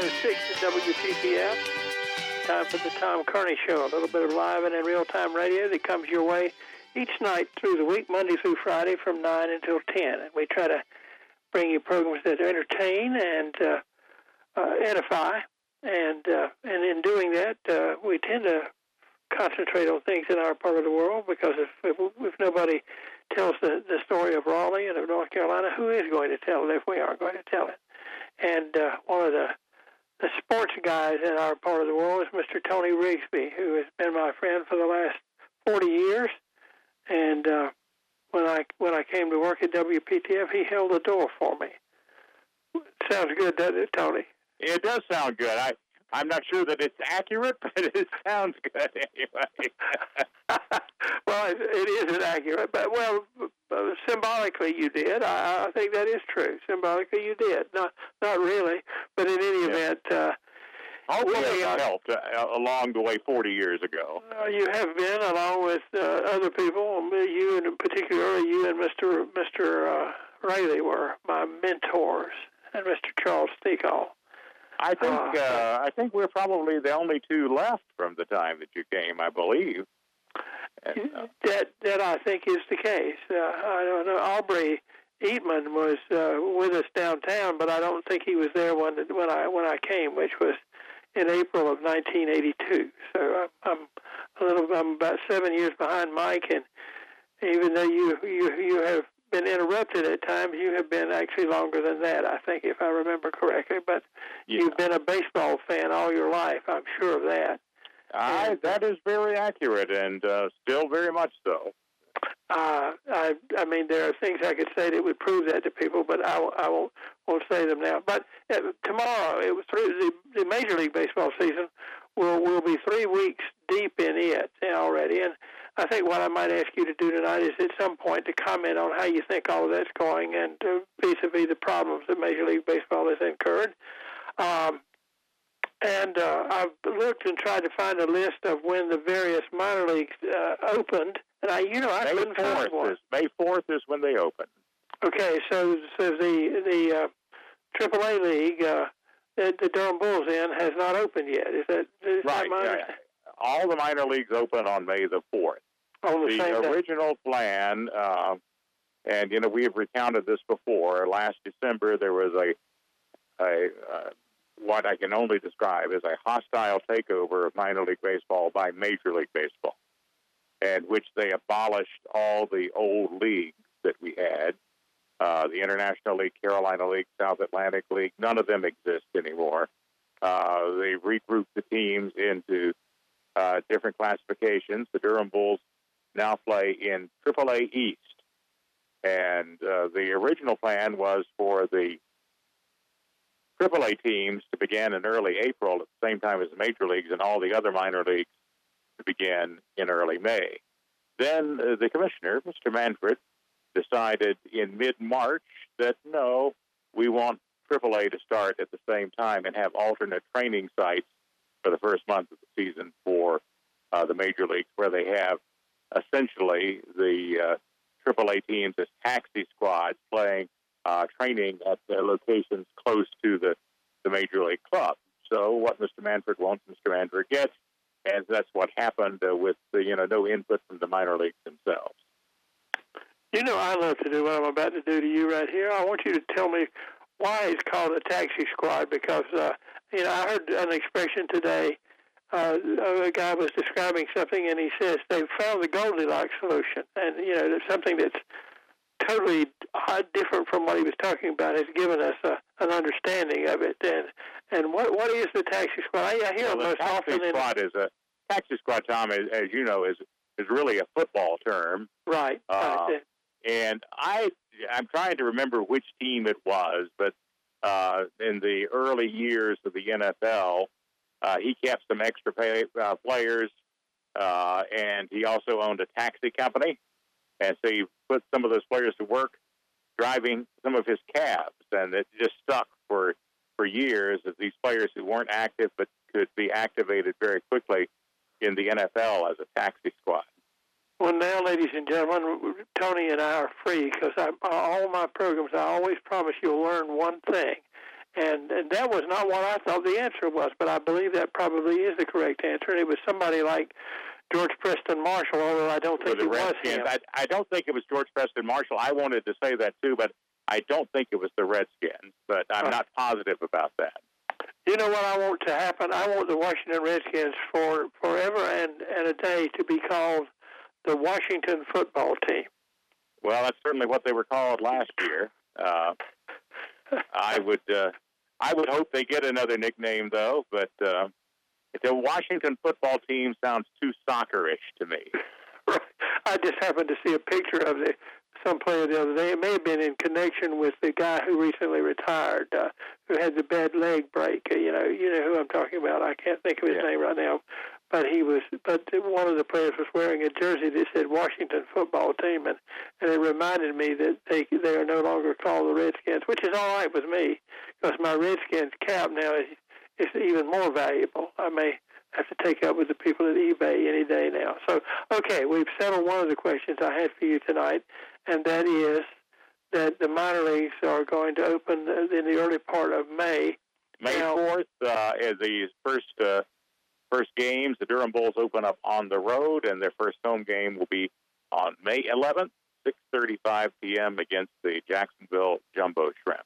906 at. Time for the Tom Kearney Show, a little bit of live and in real-time radio that comes your way each night through the week, Monday through Friday from 9 until 10. And we try to bring you programs that entertain and uh, uh, edify. And, uh, and in doing that, uh, we tend to concentrate on things in our part of the world because if, if, if nobody tells the, the story of Raleigh and of North Carolina, who is going to tell it if we aren't going to tell it? And uh, one of the the sports guys in our part of the world is Mr. Tony Rigsby, who has been my friend for the last 40 years. And uh, when I when I came to work at WPTF, he held the door for me. Sounds good, doesn't it, Tony? It does sound good. I I'm not sure that it's accurate, but it sounds good anyway. well, it, it isn't accurate, but well, symbolically you did. I, I think that is true. Symbolically you did. Not not really, but in any yeah. event. Uh, Hopefully really, have helped uh, along the way 40 years ago. Uh, you have been, along with uh, other people, you and particularly you and Mr. Mr. Uh, Raley were my mentors, and Mr. Charles Stekol. I think uh, uh, I think we're probably the only two left from the time that you came, I believe. And, uh, that that I think is the case. Uh, I don't know. Aubrey Eatman was uh, with us downtown, but I don't think he was there when when I when I came, which was in April of 1982. So I'm, I'm a little. I'm about seven years behind Mike, and even though you you you have been interrupted at times. You have been actually longer than that, I think, if I remember correctly. But yeah. you've been a baseball fan all your life. I'm sure of that. I, that is very accurate, and uh, still very much so. Uh, I, I mean, there are things I could say that would prove that to people, but I, I won't, won't say them now. But uh, tomorrow, it was through the, the Major League Baseball season will will be three weeks deep in it already, and I think what I might ask you to do tonight is at some point to comment on how you think all of that's going and uh, vis-a-vis the problems that Major League Baseball has incurred. Um, and uh, I've looked and tried to find a list of when the various minor leagues uh, opened, and I, you know, I May couldn't 4th find one. Is, May fourth is when they open. Okay, so so the the uh, AAA league uh, that the Durham Bulls in has not opened yet. Is that is right? That yeah. All the minor leagues open on May the fourth on the, the original day. plan, uh, and you know we have recounted this before. Last December there was a a uh, what I can only describe as a hostile takeover of minor league baseball by Major League Baseball, and which they abolished all the old leagues that we had. Uh, the International League, Carolina League, South Atlantic League, none of them exist anymore. Uh, they regrouped the teams into uh, different classifications. The Durham Bulls now play in AAA East. And uh, the original plan was for the AAA teams to begin in early April at the same time as the major leagues and all the other minor leagues to begin in early May. Then uh, the commissioner, Mr. Manfred, decided in mid March that no, we want AAA to start at the same time and have alternate training sites for the first month of the season for uh, the major leagues, where they have essentially the uh, AAA teams as taxi squads playing uh, training at the locations close to the, the major league club. So what Mr. Manfred wants, Mr. Manfred gets, and that's what happened uh, with the, you know no input from the minor leagues themselves. You know, I love to do what I'm about to do to you right here. I want you to tell me why it's called a taxi squad because uh, you know I heard an expression today uh, a guy was describing something, and he says they found the Goldilocks solution, and you know, there's something that's totally different from what he was talking about has given us a, an understanding of it. And and what what is the taxi squad? I, I hear well, most taxi often. Squad in, is a taxi squad, Tom, as, as you know, is is really a football term. Right. Uh, right. And I I'm trying to remember which team it was, but uh, in the early years of the NFL, uh, he kept some extra pay, uh, players, uh, and he also owned a taxi company. And so he put some of those players to work driving some of his cabs, and it just stuck for for years as these players who weren't active but could be activated very quickly in the NFL as a taxi squad. Well, now, ladies and gentlemen, Tony and I are free because all my programs, I always promise you'll learn one thing And, and that was not what I thought the answer was, but I believe that probably is the correct answer. And it was somebody like George Preston Marshall, although I don't think it Redskins. was him. I, I don't think it was George Preston Marshall. I wanted to say that too, but I don't think it was the Redskins. But I'm Huh. not positive about that. You know what I want to happen? I want the Washington Redskins for forever and, and a day to be called the Washington football team. Well, that's certainly what they were called last year. Uh, I would, uh, I would hope they get another nickname though. But uh, the Washington football team sounds too soccerish to me. I just happened to see a picture of the some player the other day. It may have been in connection with the guy who recently retired, uh, who had the bad leg break. Uh, you know, you know who I'm talking about. I can't think of his Yeah. name right now, but he was. But one of the players was wearing a jersey that said Washington Football Team, and and it reminded me that they they are no longer called the Redskins, which is all right with me because my Redskins cap now is is even more valuable. I may have to take up with the people at eBay any day now. So, okay, we've settled one of the questions I had for you tonight, and that is that the minor leagues are going to open in the early part of May. May fourth uh, is the first uh, first games. The Durham Bulls open up on the road, and their first home game will be on May 11th, 6:35 p.m. against the Jacksonville Jumbo Shrimp.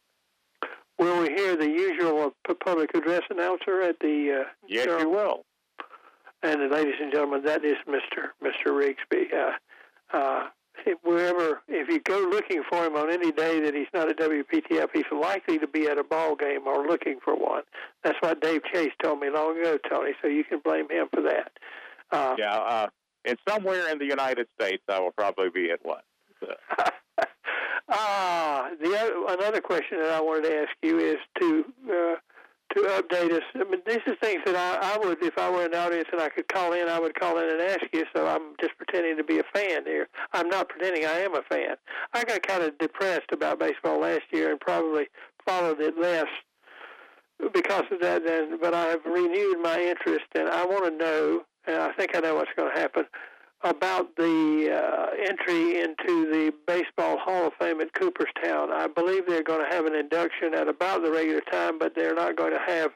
Will we hear the usual uh, public address announcer at the? Uh, Yes, Durham- you will. And uh, ladies and gentlemen, that is Mr. Mr. Rigsby. Uh, uh, wherever, if you go looking for him on any day that he's not at WPTF, he's likely to be at a ball game or looking for one. That's what Dave Chase told me long ago, Tony. So you can blame him for that. Uh, Yeah, uh, and somewhere in the United States, I will probably be at one. ah, the other, another question that I wanted to ask you is uh, update us. I mean, these are things that I, I would, if I were the audience and I could call in, I would call in and ask you. So I'm just pretending to be a fan here. I'm not pretending I am a fan. I got kind of depressed about baseball last year and probably followed it less because of that. Then, but I have renewed my interest, and I want to know. And I think I know what's going to happen about the uh, entry into the Baseball Hall of Fame at Cooperstown. I believe they're going to have an induction at about the regular time, but they're not going to have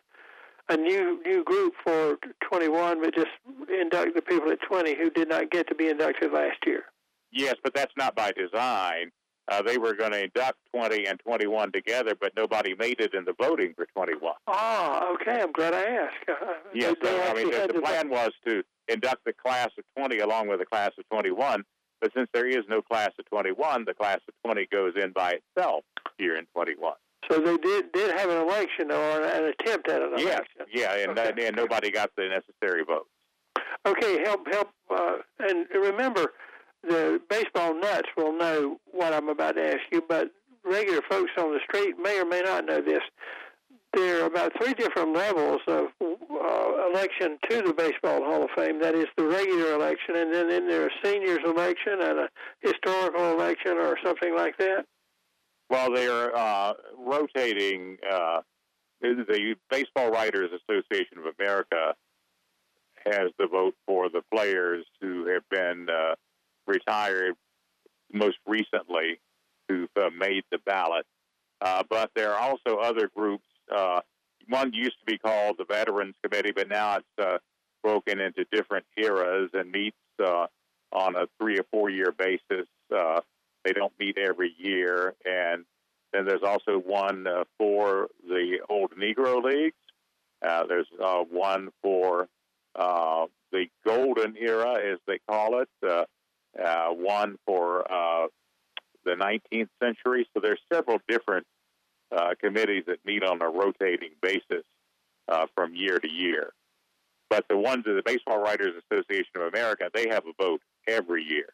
a new new group for 21, but just induct the people at 20 who did not get to be inducted last year. Yes, but that's not by design. Uh, they were going to induct 20 and 21 together, but nobody made it in the voting for 21. Ah, okay. I'm glad I asked. Uh, Yes, so, I mean, the, the plan was to induct the class of 20 along with the class of 21, but since there is no class of 21, the class of 20 goes in by itself here in 21. So they did did have an election or an attempt at an Yes, election. yeah, and, Okay. and nobody got the necessary votes. Okay, help help uh, and remember the baseball nuts will know what I'm about to ask you, but regular folks on the street may or may not know this. There are about three different levels of uh, election to the Baseball Hall of Fame. That is the regular election, and then, then there's a seniors election and a historical election or something like that. Well, they are uh, rotating. Uh, the Baseball Writers Association of America has the vote for the players who have been uh, retired most recently who've uh, made the ballot. Uh, but there are also other groups. Uh, one used to be called the Veterans Committee, but now it's uh, broken into different eras and meets uh, on a three or four year basis. Uh, they don't meet every year. And then there's also one uh, for the old Negro Leagues. Uh, there's uh, one for uh, the Golden Era, as they call it. Uh, uh, one for uh, the 19th century. So there's several different uh, committees that meet on a rotating basis uh, from year to year. But the ones of the Baseball Writers Association of America, they have a vote every year.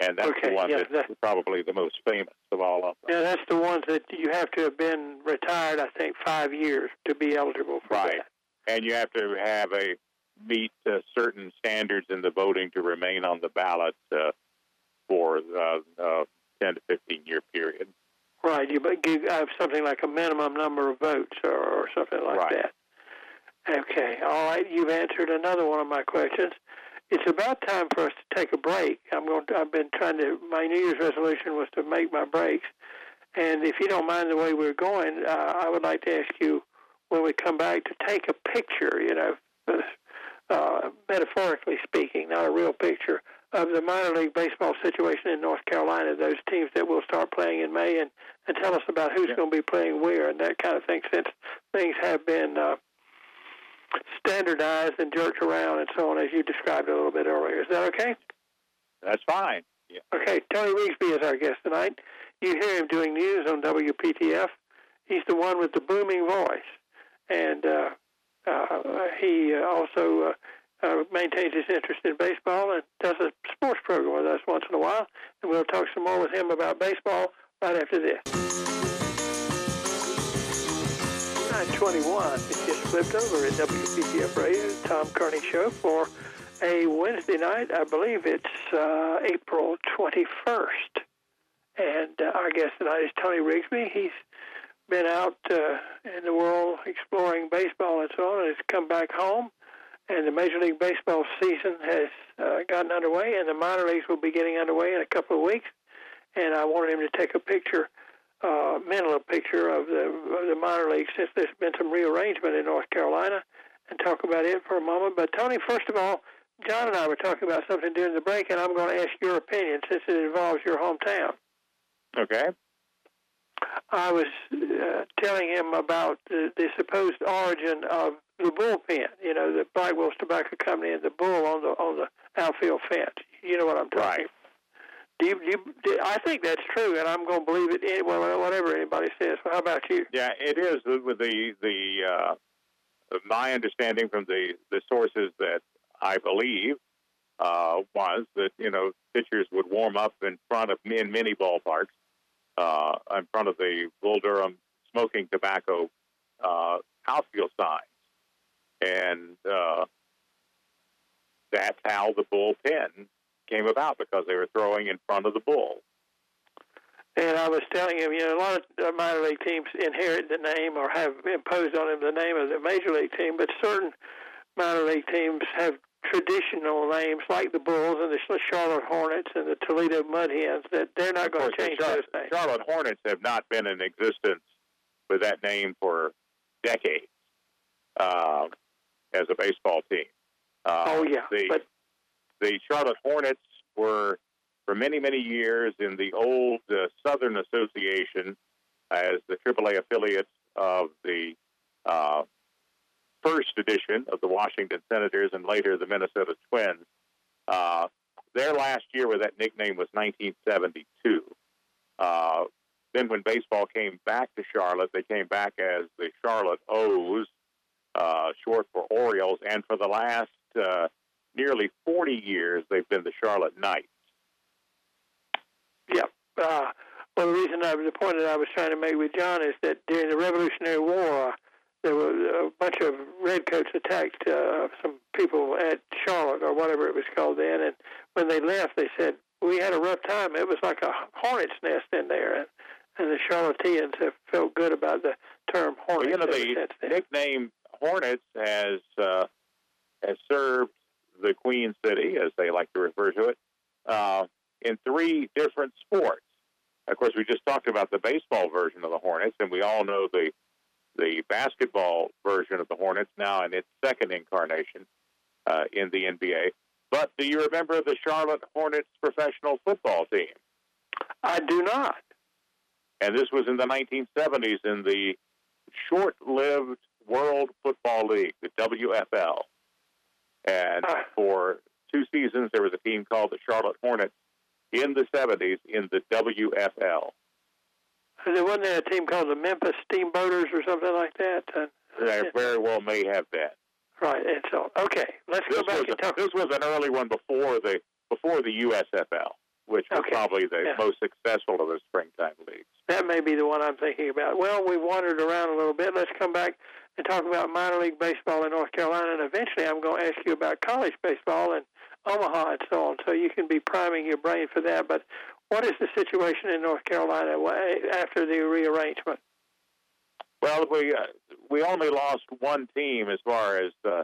And that's Okay, the one yeah, that's that- probably the most famous of all of them. Yeah, that's the ones that you have to have been retired, I think, five years to be eligible for Right. that. and you have to have a meet uh, certain standards in the voting to remain on the ballot uh, for uh, uh, 10 to 15 year period. Right, you have something like a minimum number of votes or, or something like Right. that. Okay, all right. You've answered another one of my questions. It's about time for us to take a break. I'm going. To, I've been trying to. My New Year's resolution was to make my breaks, And if you don't mind the way we're going, uh, I would like to ask you when we come back to take a picture, you know, uh, metaphorically speaking, not a real picture, of the minor league baseball situation in North Carolina, those teams that will start playing in May, and, and tell us about who's yeah. going to be playing where and that kind of thing, since things have been uh, standardized and jerked around and so on, as you described a little bit earlier. Is that okay? That's fine. Yeah. Okay, Tony Rigsby is our guest tonight. You hear him doing news on WPTF. He's the one with the booming voice, and uh, uh, he also uh, maintains his interest in baseball and does a sports program with us once in a while. And we'll talk some more with him about baseball right after this. 921. It just flipped over at WPTF Radio, Tom Kearney Show for a Wednesday night. I believe it's uh, April 21st. And uh, our guest tonight is Tony Rigsby. He's been out uh, in the world exploring baseball and so on, and has come back home. And the Major League Baseball season has uh, gotten underway, and the minor leagues will be getting underway in a couple of weeks. And I wanted him to take a picture, uh, mental picture of the of the minor leagues since there's been some rearrangement in North Carolina, and talk about it for a moment. But Tony, first of all, John and I were talking about something during the break, and I'm going to ask your opinion since it involves your hometown. Okay. I was uh, telling him about the, the supposed origin of the bullpen. You know, the Blackwell's Tobacco Company and the bull on the on the outfield fence. You know what I'm talking. Right. Do you, do you, I think that's true, and I'm going to believe it. Well, whatever anybody says. Well, how about you? Yeah, it is with the the uh, my understanding from the the sources that I believe uh, was that you know pitchers would warm up in front of in many ballparks uh, in front of the Bull Durham smoking tobacco uh, outfield signs. And uh, that's how the bullpen came about because they were throwing in front of the bull. And I was telling him, you know, a lot of minor league teams inherit the name or have imposed on them the name of the major league team, but certain minor league teams have traditional names like the Bulls and the Charlotte Hornets and the Toledo Mud Hens that they're not going to change Charlotte, those names. Charlotte Hornets have not been in existence with that name for decades uh, as a baseball team. Uh, oh yeah, the, but the Charlotte Hornets were for many many years in the old uh, Southern Association as the AAA affiliates of the uh, first edition of the Washington Senators and later the Minnesota Twins. Uh, their last year with that nickname was 1972. Uh, then, when baseball came back to Charlotte, they came back as the Charlotte O's, uh, short for Orioles, and for the last uh, nearly 40 years, they've been the Charlotte Knights. Yeah. Uh, well, the reason I, was the point that I was trying to make with John is that during the Revolutionary War, there were a bunch of redcoats attacked uh, some people at Charlotte or whatever it was called then, and when they left, they said we had a rough time. It was like a hornet's nest in there, and and the Charlotteans have felt good about the term hornets. You know, the nickname Hornets has uh, has served the Queen City, as they like to refer to it, uh, in three different sports. Of course, we just talked about the baseball version of the Hornets, and we all know the the basketball version of the Hornets now in its second incarnation uh, in the NBA. But do you remember the Charlotte Hornets professional football team? I do not. And this was in the 1970s in the short lived World Football League, the WFL. And uh, for two seasons, there was a team called the Charlotte Hornets in the 70s in the WFL. There wasn't there a team called the Memphis Steamboaters or something like that. Uh, there very well may have that. Right, and so okay, let's this go back and a, talk. This was an early one before the before the USFL, which was okay. probably the yeah. most successful of the springtime leagues. That may be the one I'm thinking about. Well, we wandered around a little bit. Let's come back and talk about minor league baseball in North Carolina, and eventually I'm going to ask you about college baseball in Omaha and so on, so you can be priming your brain for that. But what is the situation in North Carolina after the rearrangement? Well, we uh, we only lost one team as far as uh,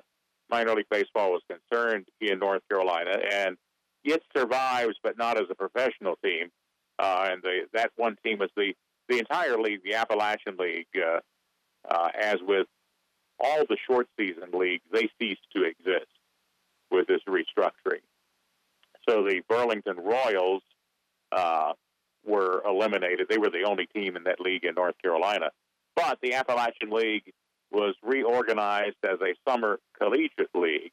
minor league baseball was concerned in North Carolina, and it survives, but not as a professional team. Uh, and the, that one team was the the entire league, the Appalachian League, uh, uh, as with all the short season leagues, they cease to exist with this restructuring. So the Burlington Royals uh, were eliminated. They were the only team in that league in North Carolina. But the Appalachian League was reorganized as a summer collegiate league,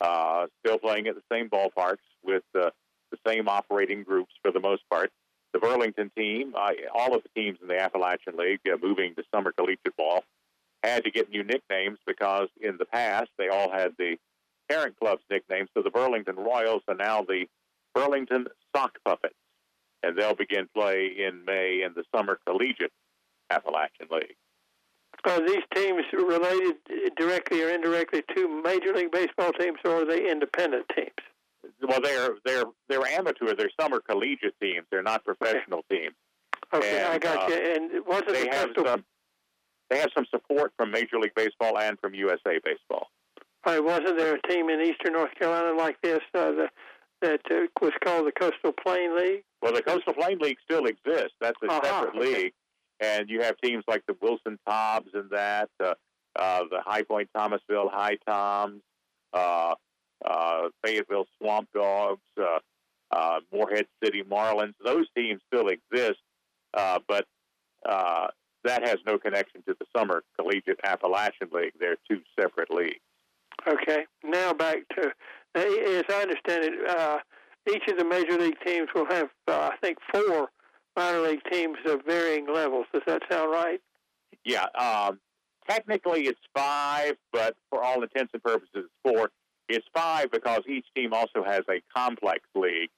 uh, still playing at the same ballparks with uh, the same operating groups for the most part. The Burlington team, uh, all of the teams in the Appalachian League uh, moving to summer collegiate ball, had to get new nicknames because in the past they all had the parent club's nicknames. So the Burlington Royals are now the Burlington Sock Puppets, and they'll begin play in May in the summer collegiate Appalachian League. Are these teams related directly or indirectly to Major League Baseball teams, or are they independent teams? Well, they're they're they're amateur. They're summer collegiate teams. They're not professional okay. teams. Okay, and, I got uh, you. And wasn't they the have Coastal, some they have some support from Major League Baseball and from USA Baseball. uh, wasn't there a team in Eastern North Carolina like this uh, the, that uh, was called the Coastal Plain League? Well, the Coastal Plain League still exists. That's a Uh-huh, separate okay. league, and you have teams like the Wilson Tobs and that, uh, uh, the High Point Thomasville High Toms, uh, uh, Fayetteville Swamp Dogs, uh, uh, Morehead City Marlins. Those teams still exist, uh, but uh, that has no connection to the Summer Collegiate Appalachian League. They're two separate leagues. Okay. Now back to, as I understand it, uh, each of the major league teams will have, uh, I think, four minor league teams of varying levels. Does that sound right? Yeah, um, technically it's five, but for all intents and purposes, it's four. It's five because each team also has a complex league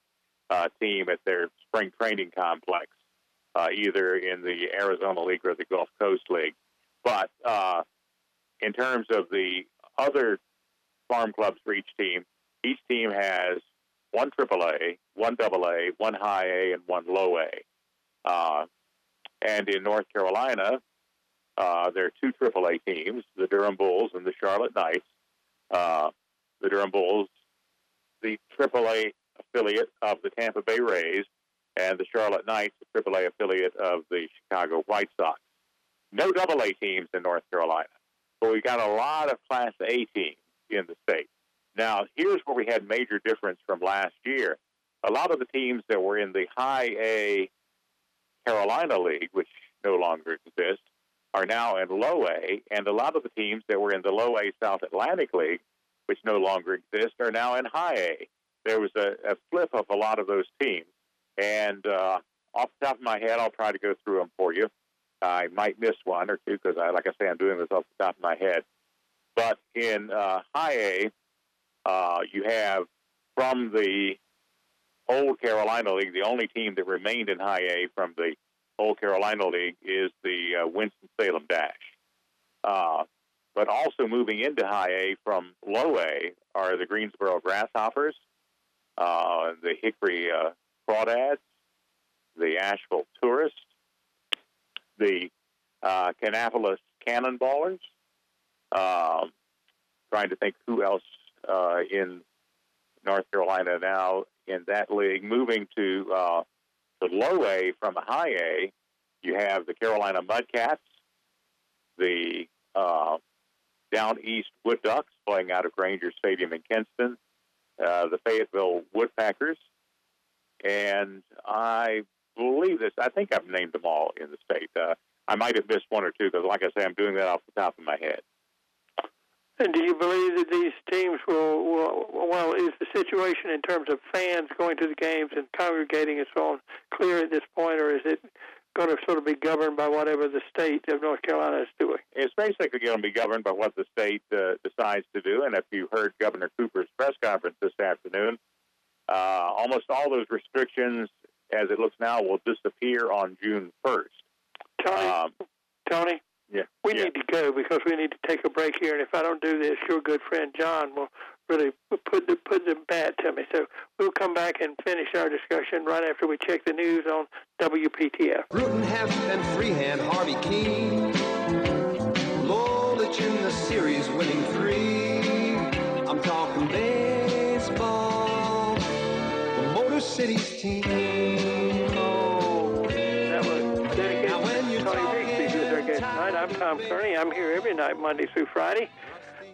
uh, team at their spring training complex, uh, either in the Arizona League or the Gulf Coast League. But uh, in terms of the other farm clubs for each team, each team has one AAA, one AA, one high A, and one low A. Uh, and in North Carolina, uh, there are two AAA teams, the Durham Bulls and the Charlotte Knights. Uh, the Durham Bulls, the AAA affiliate of the Tampa Bay Rays, and the Charlotte Knights, the AAA affiliate of the Chicago White Sox. No AA teams in North Carolina, but we've got a lot of Class A teams in the state. Now, here's where we had major difference from last year. A lot of the teams that were in the high A Carolina League, which no longer exists, are now in low A, and a lot of the teams that were in the low A South Atlantic League, which no longer exist, are now in high A. There was a, a flip of a lot of those teams, and uh, off the top of my head, I'll try to go through them for you. I might miss one or two because, I, like I say, I'm doing this off the top of my head. But in uh, high A, uh, you have from the old Carolina League, the only team that remained in high A from the old Carolina League is the uh, Winston-Salem Dash. Uh, but also moving into high A from low A are the Greensboro Grasshoppers, uh, the Hickory uh, Crawdads, the Asheville Tourists, the uh, Kannapolis Cannonballers. Um, trying to think who else uh, in North Carolina now in that league. Moving to uh, the low A from high A, you have the Carolina Mudcats, the uh, Down East Wood Ducks playing out of Grainger Stadium in Kinston, uh, the Fayetteville Woodpeckers, and I believe this. I think I've named them all in the state. Uh, I might have missed one or two because, like I say, I'm doing that off the top of my head. And do you believe that these teams will, will, well, is the situation in terms of fans going to the games and congregating and so on clear at this point, or is it going to sort of be governed by whatever the state of North Carolina is doing? It's basically going to be governed by what the state uh, decides to do. And if you heard Governor Cooper's press conference this afternoon, uh, almost all those restrictions, as it looks now, will disappear on June 1st. Tony, Um, Tony, yeah, we yeah. need to go because we need to take a break here. And if I don't do this, your good friend John will really put the put the bat to me. So we'll come back and finish our discussion right after we check the news on WPTF. Bruton, Heft, and Freehan, Harvey Kuenn. Lolich in the series, winning three. I'm talking baseball. The Motor City's team. Tom Kearney. I'm here every night, Monday through Friday.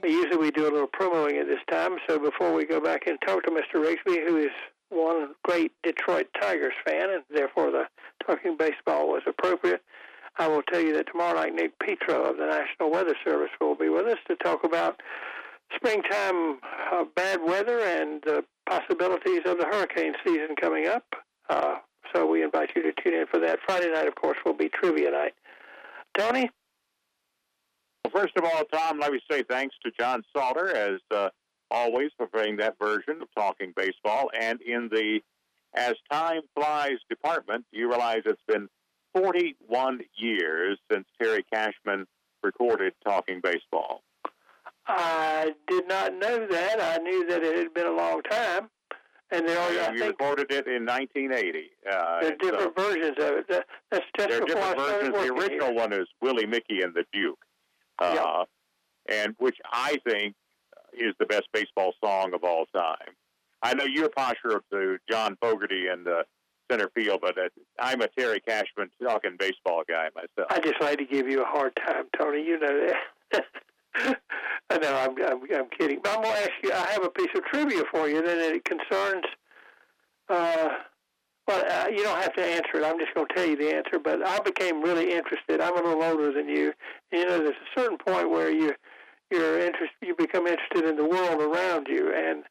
Usually we do a little promoing at this time. So before we go back and talk to Mr. Rigsby, who is one great Detroit Tigers fan, and therefore the talking baseball was appropriate, I will tell you that tomorrow night Nick Petro of the National Weather Service will be with us to talk about springtime uh, bad weather and the possibilities of the hurricane season coming up. Uh, so we invite you to tune in for that. Friday night, of course, will be trivia night. Tony? Well, first of all, Tom, let me say thanks to John Salter, as uh, always, for playing that version of Talking Baseball. And in the As Time Flies department, you realize it's been 41 years since Terry Cashman recorded Talking Baseball. I did not know that. I knew that it had been a long time. And there are, Yeah, I you think, recorded it in 1980. Uh, there are and so different versions of it. That, that's just there are different versions. The original here. one is Willie Mickey and the Duke, uh, and which I think is the best baseball song of all time. I know you're partial to John Fogerty and the center field, but uh, I'm a Terry Cashman talking baseball guy myself. I just like to give you a hard time, Tony. You know that. I know I'm, I'm I'm kidding, but I'm going to ask you. I have a piece of trivia for you that it concerns. Uh, well, uh, you don't have to answer it. I'm just going to tell you the answer. But I became really interested. I'm a little older than you. You know, there's a certain point where you you're interest you become interested in the world around you, and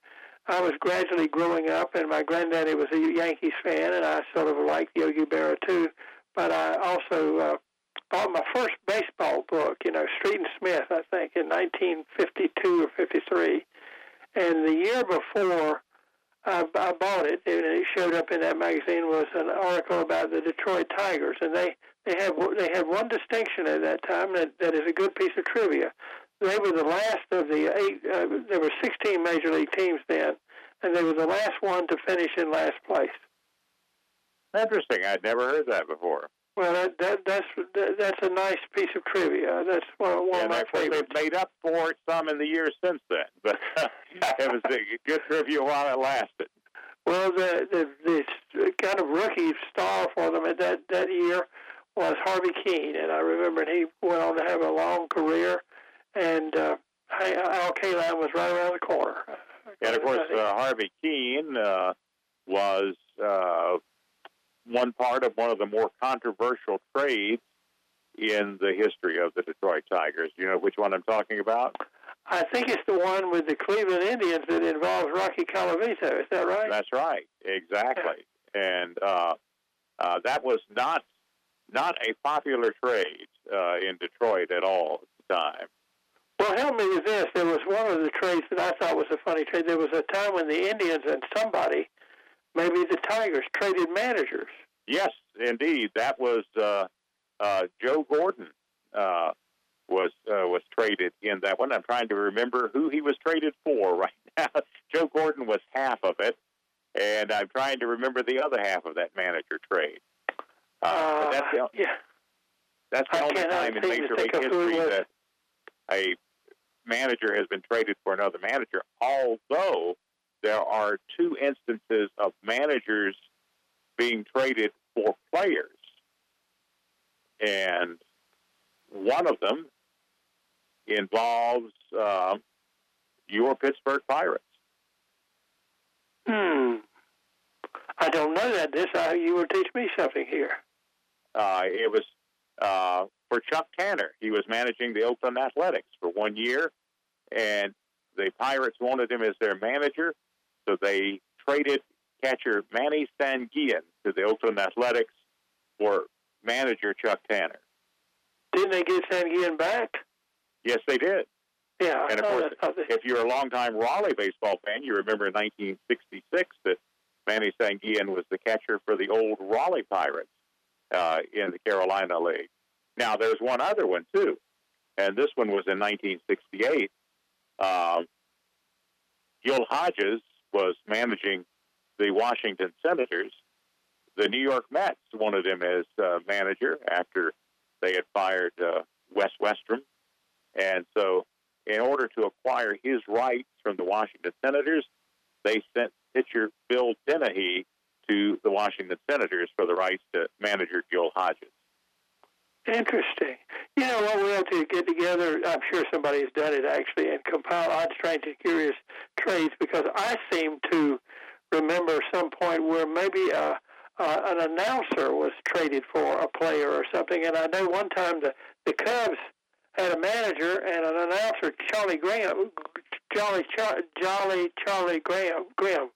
I was gradually growing up, and my granddaddy was a Yankees fan, and I sort of liked Yogi Berra too. But I also uh, bought my first baseball book, you know, Street and Smith, I think, in 1952 or 53. And the year before I, I bought it, and it showed up in that magazine, was an article about the Detroit Tigers. And they, they, have, they had one distinction at that time that, that is a good piece of trivia. They were the last of the eight, uh, there were 16 major league teams then, and they were the last one to finish in last place. Interesting. I'd never heard that before. Well, that, that that's that, that's a nice piece of trivia. That's one, one and of my of favorites. they've made up for it some in the years since then. But it was a good trivia while it lasted. Well, the, the the kind of rookie star for them at that that year was Harvey Kuenn, and I remember he went on to have a long career. And uh, Al Kaline was right around the corner. And of course, uh, Harvey Kuenn uh, was uh, one part of one of the more controversial trades in the history of the Detroit Tigers. You know which one I'm talking about? I think it's the one with the Cleveland Indians that involves Rocky Colavito. Is that right? That's right, exactly. And uh, uh, that was not not a popular trade uh, in Detroit at all at the time. Well, help me with this. There was one of the trades that I thought was a funny trade. There was a time when the Indians and somebody, maybe the Tigers, traded managers. Yes, indeed, that was uh, uh, Joe Gordon uh, was uh, was traded in that one. I'm trying to remember who he was traded for right now. Joe Gordon was half of it, and I'm trying to remember the other half of that manager trade. Uh, that's the, yeah. that's the I only time in Major League of who it history that a manager has been traded for another manager. Although there are two instances of managers being traded for players, and one of them involves uh, your Pittsburgh Pirates. Hmm. I don't know that. This uh, you will teach me something here. Uh, it was uh, for Chuck Tanner. He was managing the Oakland Athletics for one year, and the Pirates wanted him as their manager, so they traded catcher Manny Sanguillen to the Oakland Athletics for manager Chuck Tanner. Didn't they get Sanguillen back? Yes, they did. Yeah. And of course, that- if you're a longtime Raleigh baseball fan, you remember in 1966 that Manny Sanguillen was the catcher for the old Raleigh Pirates uh, in the Carolina League. Now, there's one other one, too, and this one was in 1968. Um, Gil Hodges was managing the Washington Senators. The New York Mets wanted him as uh, manager after they had fired uh, Wes Westrum. And so, in order to acquire his rights from the Washington Senators, they sent pitcher Bill Denehy to the Washington Senators for the rights to manager Gil Hodges. Interesting. You know what? We have to get together. I'm sure somebody's done it actually, and compile odd, strange, and curious trades because I seem to remember some point where maybe a, uh, uh, an announcer was traded for a player or something. And I know one time the the Cubs had a manager and an announcer, Charlie Graham, Jolly Char- Jolly Charlie Graham Graham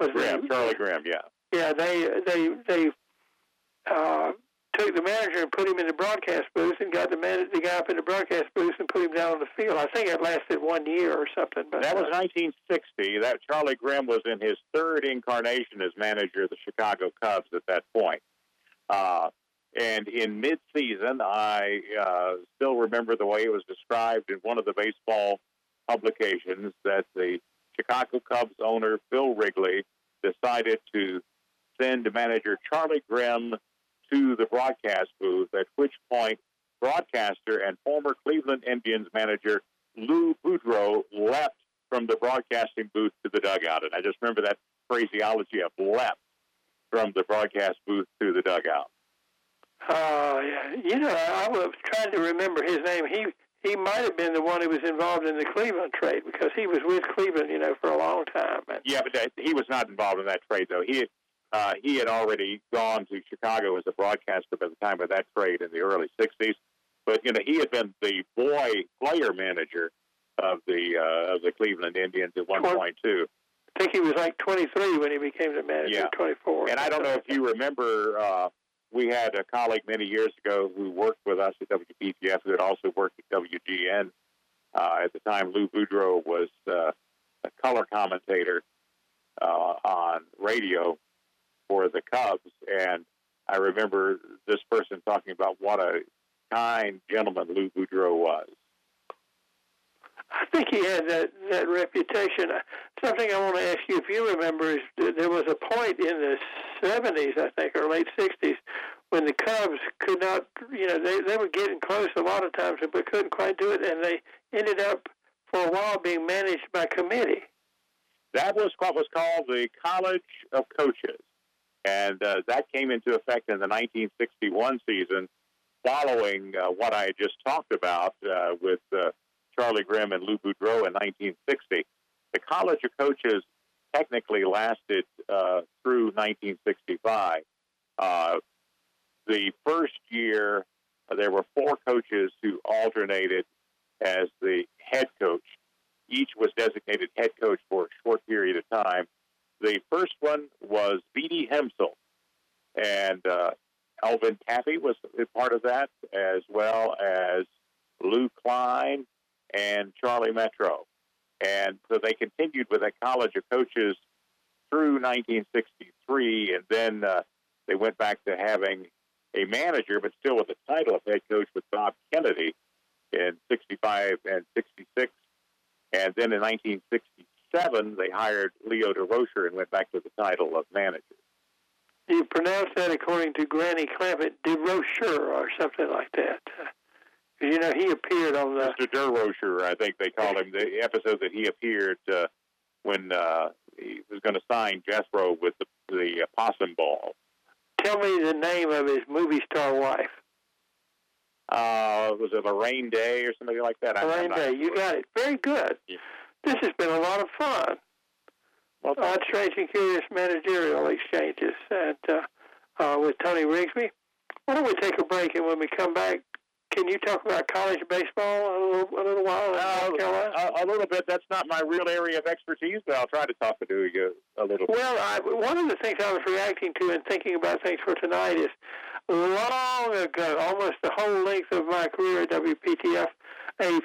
was Graham, Charlie Graham, yeah. Yeah, they they they uh, took the manager and put him in the broadcast booth and got the man, the guy up in the broadcast booth and put him down on the field. I think it lasted one year or something. But that was 1960. That Charlie Grimm was in his third incarnation as manager of the Chicago Cubs at that point. Uh, and in mid-season, I uh, still remember the way it was described in one of the baseball publications that the Chicago Cubs owner Phil Wrigley decided to send manager Charlie Grimm to the broadcast booth, at which point broadcaster and former Cleveland Indians manager Lou Boudreau leapt from the broadcasting booth to the dugout. And I just remember that phraseology of leapt from the broadcast booth to the dugout. Uh, yeah. You know, I was trying to remember his name. He he might have been the one who was involved in the Cleveland trade because he was with Cleveland, you know, for a long time. And, yeah, but that, he was not involved in that trade, though. He uh, he had already gone to Chicago as a broadcaster by the time of that trade in the early '60s. But you know, he had been the boy player manager of the uh, of the Cleveland Indians at one point too. I think he was like 23 when he became the manager. Yeah. 24. And I don't know if you remember, uh, we had a colleague many years ago who worked with us at WPTF who had also worked at WGN. Uh, at the time, Lou Boudreau was uh, a color commentator uh, on radio for the Cubs, and I remember this person talking about what a kind gentleman Lou Boudreau was. I think he had that that reputation. Uh, something I want to ask you if you remember is there was a point in the 70s, I think, or late 60s, when the Cubs could not, you know, they they were getting close a lot of times, but couldn't quite do it, and they ended up for a while being managed by committee. That was what was called the College of Coaches. And uh, that came into effect in the 1961 season, following uh, what I just talked about uh, with uh, Charlie Grimm and Lou Boudreau in 1960. The College of Coaches technically lasted uh, through 1965. Uh, the first year, there were four coaches who alternated as the head coach. Each was designated head coach for a short period of time. The first one was V.D. Himsl, and uh, Alvin Caffey was part of that, as well as Lou Klein and Charlie Metro. And so they continued with that College of Coaches through 1963, and then uh, they went back to having a manager, but still with the title of head coach with Bob Kennedy in 65 and 66. And then in 1967, seven, they hired Leo Durocher and went back to the title of manager. You pronounce that according to Granny Clampett, Durocher or something like that. You know, he appeared on the Mr. Durocher, I think they called him. The episode that he appeared uh, when uh, he was going to sign Jethro with the, the possum ball. Tell me the name of his movie star wife. Uh, was it Laraine Day or something like that? Laraine Day, sure. you got it. Very good. Yeah. This has been a lot of fun. Well, odd, strange, and curious managerial exchanges and uh, uh, with Tony Rigsby. Why don't we take a break and when we come back, can you talk about college baseball a little, a little while uh? A, a, little bit. That's not my real area of expertise, but I'll try to talk to you a little. bit. Well, I, one of the things I was reacting to and thinking about things for tonight is long ago, almost the whole length of my career at WPTF, a,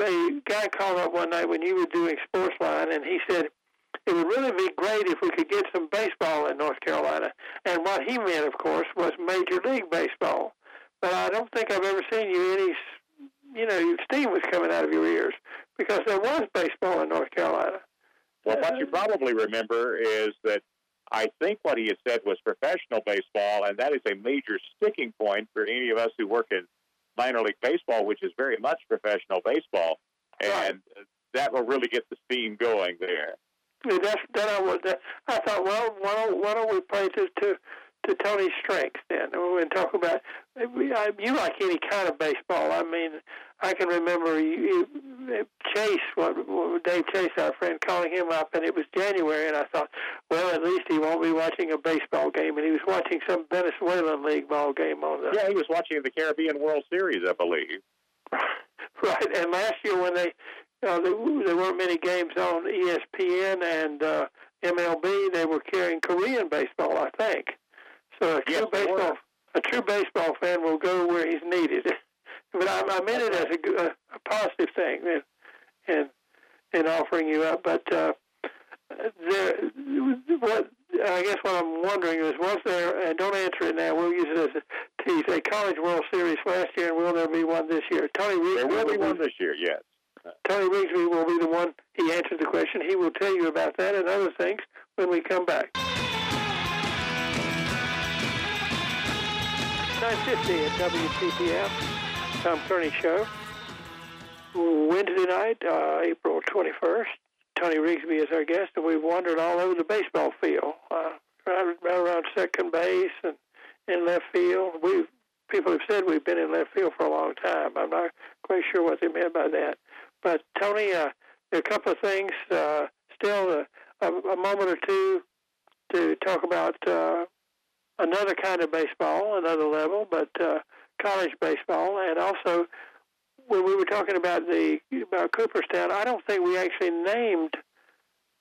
a guy called up one night when you were doing Sportsline, and he said, it would really be great if we could get some baseball in North Carolina. And what he meant, of course, was Major League Baseball. But I don't think I've ever seen you any, you know, steam was coming out of your ears because there was baseball in North Carolina. Well, what you probably remember is that I think what he had said was professional baseball, and that is a major sticking point for any of us who work in minor league baseball, which is very much professional baseball, and right. that will really get the steam going there. Yeah, that's that I was. I thought, well, why don't, why don't we play this to to Tony's strengths. Then we're going to talk about you like any kind of baseball. I mean, I can remember you, Chase, what, Dave Chase, our friend, calling him up, and it was January, and I thought, well, at least he won't be watching a baseball game, and he was watching some Venezuelan league ball game on the. Yeah, he was watching the Caribbean World Series, I believe. right, and last year when they, uh, there, there weren't many games on ESPN and uh, MLB, they were carrying Korean baseball, I think. So a yes, true baseball, a true baseball fan will go where he's needed. but I, I meant it as a, a, a positive thing in, in in offering you up. But uh, there, what I guess what I'm wondering is, was there? And don't answer it now. We'll use it as a tease. A College World Series last year, and will there be one this year? Tony Rigsby. There will be one this year. Yes. Tony Rigsby will be the one. He answered the question. He will tell you about that and other things when we come back. 950 at WPTF, Tom Kearney Show. Wednesday night, uh, April 21st. Tony Rigsby is our guest, and we've wandered all over the baseball field, uh, right, around second base and in left field. We've people have said we've been in left field for a long time. I'm not quite sure what they meant by that. But Tony, uh, a couple of things. Uh, still, a, a, moment or two to talk about uh, another kind of baseball, another level, but uh, college baseball, and also when we were talking about the about Cooperstown, I don't think we actually named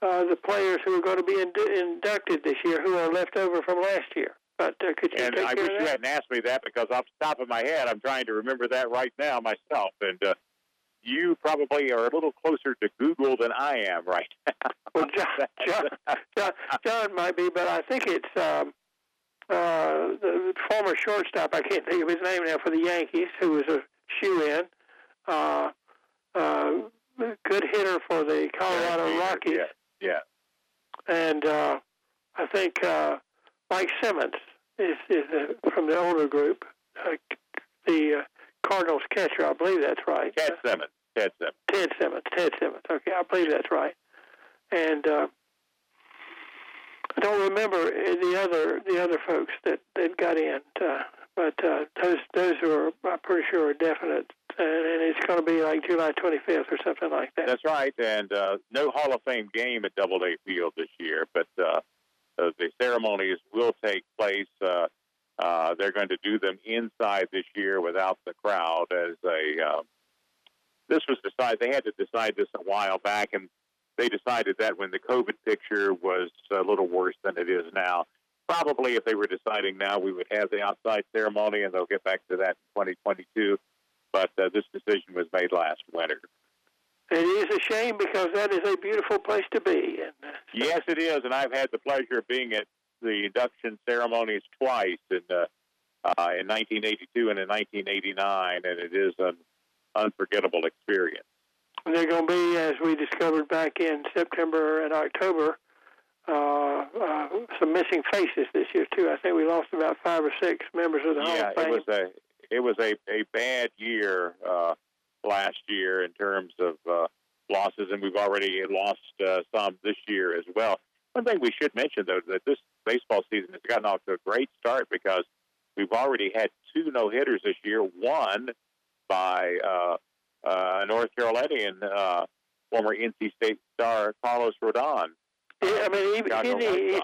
uh, the players who are going to be inducted this year, who are left over from last year. But uh, could you and I wish you hadn't asked me that because off the top of my head, I'm trying to remember that right now myself. And uh, you probably are a little closer to Google than I am right now. Well, John, John, John, John might be, but I think it's um, uh, the former shortstop. I can't think of his name now for the Yankees, who was a shoe in. Uh, uh, good hitter for the Colorado Yeah, Rockies, Yeah, yeah. and uh, I think uh, Mike Simmons is, is uh, from the older group, uh, the uh, Cardinals catcher. I believe that's right. Ted Simmons. Ted Simmons. Ted Simmons. Ted Simmons. Okay, I believe that's right. And uh, I don't remember the other the other folks that that got in, uh, but uh, those those are I'm pretty sure are definite, and, and it's going to be like July 25th or something like that. That's right. And uh, no Hall of Fame game at Doubleday Field this year, but uh, uh, the ceremonies will take place. Uh, uh, they're going to do them inside this year without the crowd. As a uh, this was decided, they had to decide this a while back, and they decided that when the COVID picture was a little worse than it is now. Probably, if they were deciding now, we would have the outside ceremony, and they'll get back to that in 2022. But uh, this decision was made last winter. It is a shame because that is a beautiful place to be. And, uh, Yes, it is, and I've had the pleasure of being at the induction ceremonies twice in uh, uh, in 1982 and in 1989, and it is an unforgettable experience. They're going to be, as we discovered back in September and October, uh, uh, some missing faces this year too. I think we lost about five or six members of the Hall yeah, of Fame. it was a it was a, a bad year uh, last year in terms of uh, losses, and we've already lost uh, some this year as well. One thing we should mention, though, that this baseball season has gotten off to a great start because we've already had two no hitters this year. One by uh, uh, North Carolinian, uh, former NC State star Carlos Rodon. Yeah, I mean, even, isn't he,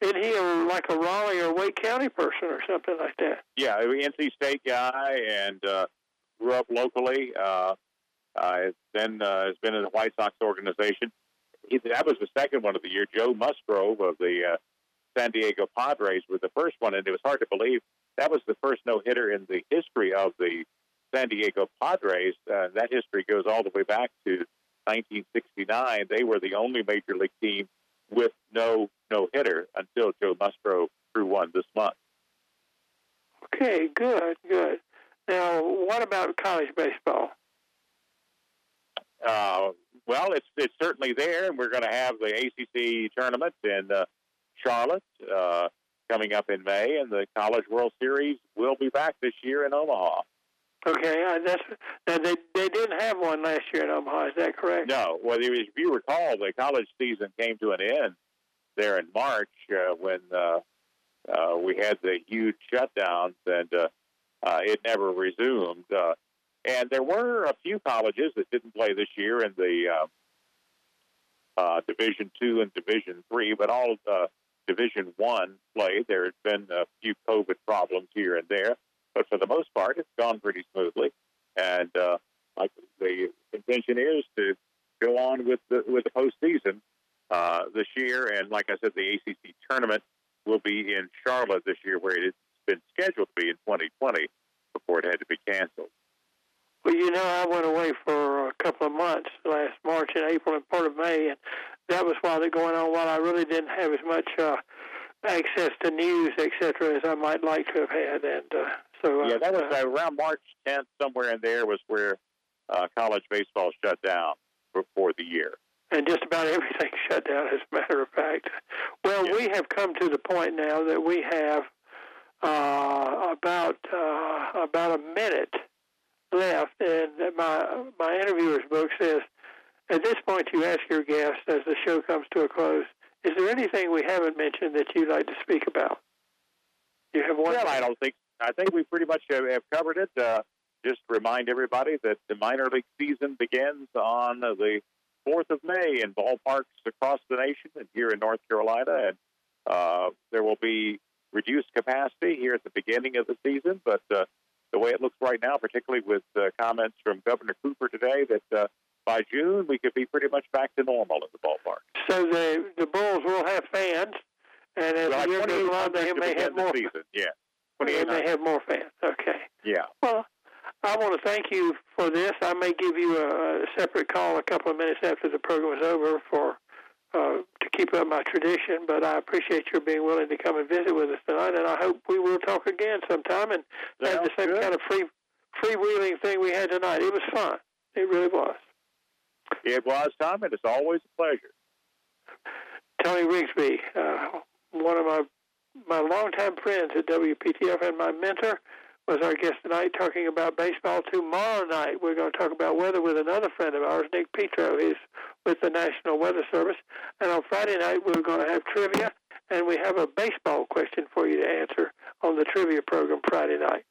isn't he a, like a Raleigh or Wake County person or something like that? Yeah, NC State guy, and uh, grew up locally. Uh, uh, then uh, has been in the White Sox organization. He, that was the second one of the year. Joe Musgrove of the uh, San Diego Padres was the first one, and it was hard to believe that was the first no hitter in the history of the San Diego Padres. Uh, that history goes all the way back to 1969. They were the only major league team with no no hitter until Joe Musgrove threw one this month. Okay, good, good. Now, what about college baseball? Uh, well, it's it's certainly there, and we're going to have the ACC tournament in uh, Charlotte uh, coming up in May, and the College World Series will be back this year in Omaha. Okay, uh, that's now they they didn't have one last year in Omaha. Is that correct? No, well, if you recall, the college season came to an end there in March uh, when uh, uh, we had the huge shutdowns, and uh, uh, it never resumed. Uh, and there were a few colleges that didn't play this year in the uh, uh, Division Two and Division Three, but all uh, Division One played. There has been a few COVID problems here and there, but for the most part, it's gone pretty smoothly. And uh, the intention is to go on with the with the postseason uh, this year. And like I said, the ACC tournament will be in Charlotte this year, where it's been scheduled to be in 2020 before it had to be canceled. Well, you know, I went away for a couple of months last March and April and part of May, and that was while they're going on. While I really didn't have as much uh, access to news, etc., as I might like to have had, and uh, so yeah, that was uh, around March 10th, somewhere in there was where uh, college baseball shut down for, for the year. and just about everything shut down, as a matter of fact. Well, Yeah. we have come to the point now that we have uh, about uh, about a minute left, and my my interviewer's book says, at this point, you ask your guest as the show comes to a close, is there anything we haven't mentioned that you'd like to speak about? You have one. Well, I don't think. I think we pretty much have, have covered it. Uh, just remind everybody that the minor league season begins on the 4th of May in ballparks across the nation and here in North Carolina. And uh, there will be reduced capacity here at the beginning of the season, but uh, the way it looks right now, particularly with uh, comments from Governor Cooper today, that uh, by June we could be pretty much back to normal in the ballpark. So the the Bulls will have fans, and as Well, the year goes on, 2800 they may have more. season. Yeah, They 2800. may have more fans. Okay. Yeah. Well, I want to thank you for this. I may give you a, separate call a couple of minutes after the program is over for uh, to keep up my tradition. But I appreciate your being willing to come and visit with us tonight, and I hope we will talk again sometime and have the same good. kind of free freewheeling thing we had tonight. It was fun. It really was. It was, Tom, and it's always a pleasure. Tony Rigsby, uh, one of my my longtime friends at WPTF and my mentor, was our guest tonight talking about baseball. Tomorrow night, we're going to talk about weather with another friend of ours, Nick Petro. He's with the National Weather Service. And on Friday night, we're going to have trivia, and we have a baseball question for you to answer on the trivia program Friday night.